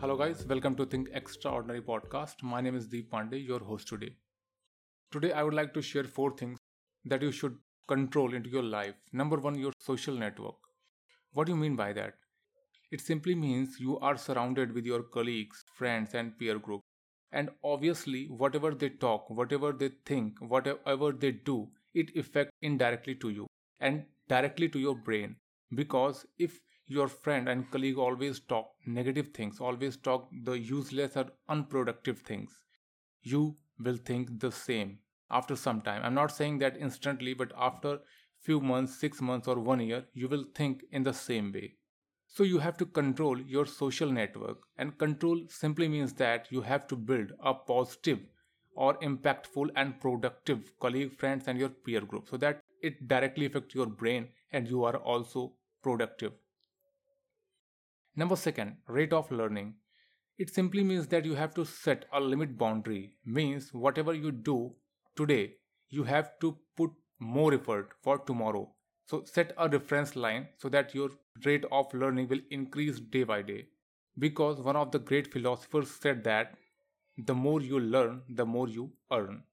Hello, guys. Welcome to Think Extraordinary podcast. My name is Deep Pandey, your host today. Today, I would like to share four things that you should control into your life. Number one, your social network. What do you mean by that? It simply means you are surrounded with your colleagues, friends, and peer group. And obviously, whatever they talk, whatever they think, whatever they do, it affects indirectly to you and directly to your brain. Because if your friend and colleague always talk negative things, always talk the useless or unproductive things, you will think the same after some time. I'm not saying that instantly, but after few months, six months, or one year, you will think in the same way. So you have to control your social network, and control simply means that you have to build a positive or impactful and productive colleague, friends, and your peer group so that it directly affects your brain and you are also productive. Number second, rate of learning. It simply means that you have to set a limit boundary. Means whatever you do today, you have to put more effort for tomorrow. So set a reference line so that your rate of learning will increase day by day. Because one of the great philosophers said that the more you learn, the more you earn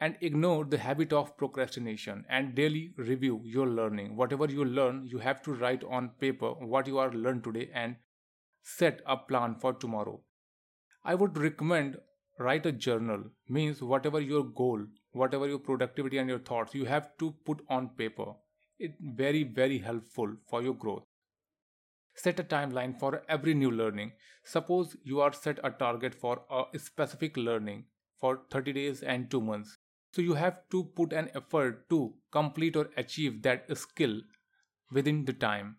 and ignore the habit of procrastination and daily review your learning. Whatever you learn you have to write on paper what you are learned today and set a plan for tomorrow. I would recommend write a journal means whatever your goal whatever your productivity and your thoughts you have to put on paper. It very very helpful for your growth. Set a timeline for every new learning. Suppose you are set a target for a specific learning for 30 days and 2 months so you have to put an effort to complete or achieve that skill within the time.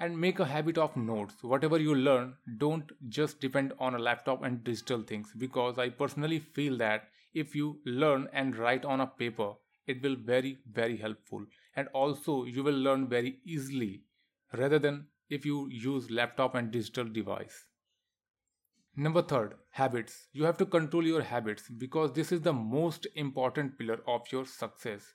And make a habit of notes. Whatever you learn, don't just depend on a laptop and digital things because I personally feel that if you learn and write on a paper, it will very very helpful and also you will learn very easily rather than if you use laptop and digital device Number third, habits. You have to control your habits because this is the most important pillar of your success.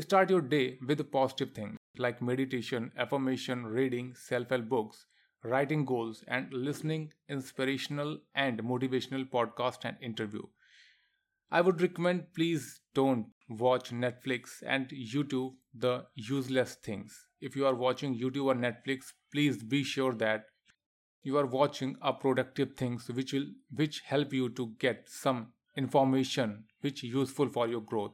Start your day with positive things like meditation, affirmation, reading, self help books, writing goals, and listening inspirational and motivational podcast and interview. I would recommend please don't watch Netflix and YouTube the useless things. If you are watching YouTube or Netflix, please be sure that you are watching a productive things which will which help you to get some information which useful for your growth.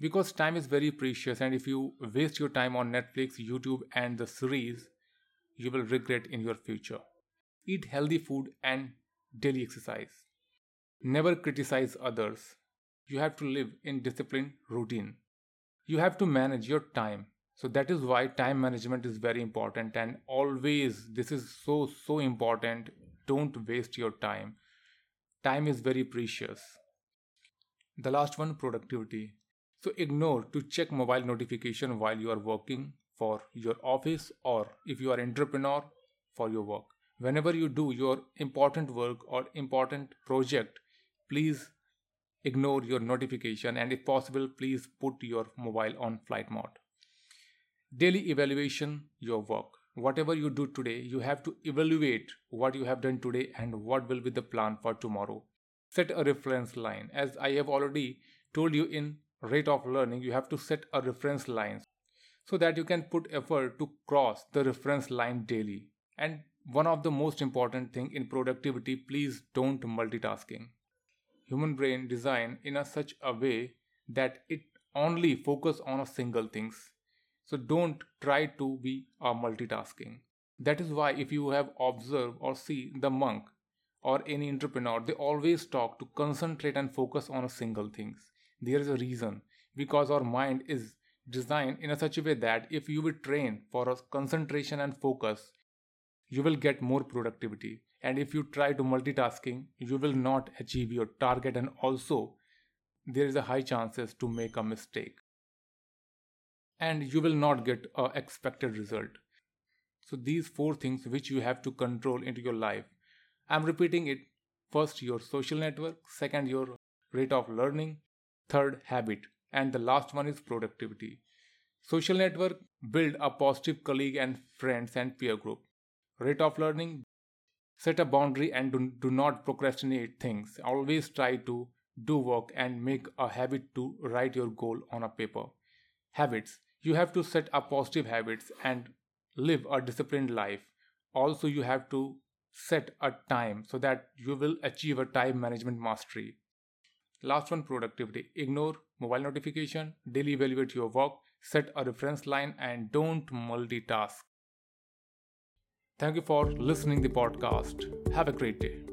Because time is very precious and if you waste your time on netflix youtube and the series you will regret in your future. Eat healthy food and daily exercise. Never criticize others. You have to live in disciplined routine. You have to manage your time so that is why time management is very important and always this is so so important. Don't waste your time. Time is very precious. The last one productivity. So ignore to check mobile notification while you are working for your office or if you are entrepreneur for your work. Whenever you do your important work or important project please ignore your notification and if possible please put your mobile on flight mode Daily evaluation your work. Whatever you do today, you have to evaluate what you have done today and what will be the plan for tomorrow. Set a reference line. As I have already told you in rate of learning, you have to set a reference line so that you can put effort to cross the reference line daily. And one of the most important thing in productivity, please don't multitasking. Human brain design in a such a way that it only focus on a single things so don't try to be a multitasking. That is why if you have observed or see the monk or any entrepreneur, they always talk to concentrate and focus on a single things. There is a reason because our mind is designed in a such a way that if you will train for a concentration and focus, you will get more productivity. And if you try to multitasking, you will not achieve your target and also there is a high chances to make a mistake and you will not get a expected result. So these four things which you have to control into your life. I'm repeating it. First your social network. Second your rate of learning. Third habit. And the last one is productivity. Social network build a positive colleague and friends and peer group. Rate of learning Set a boundary and do, do not procrastinate things. Always try to do work and make a habit to write your goal on a paper. Habits. You have to set up positive habits and live a disciplined life. Also, you have to set a time so that you will achieve a time management mastery. Last one productivity. Ignore mobile notification, daily evaluate your work, set a reference line and don't multitask. Thank you for listening the podcast. Have a great day.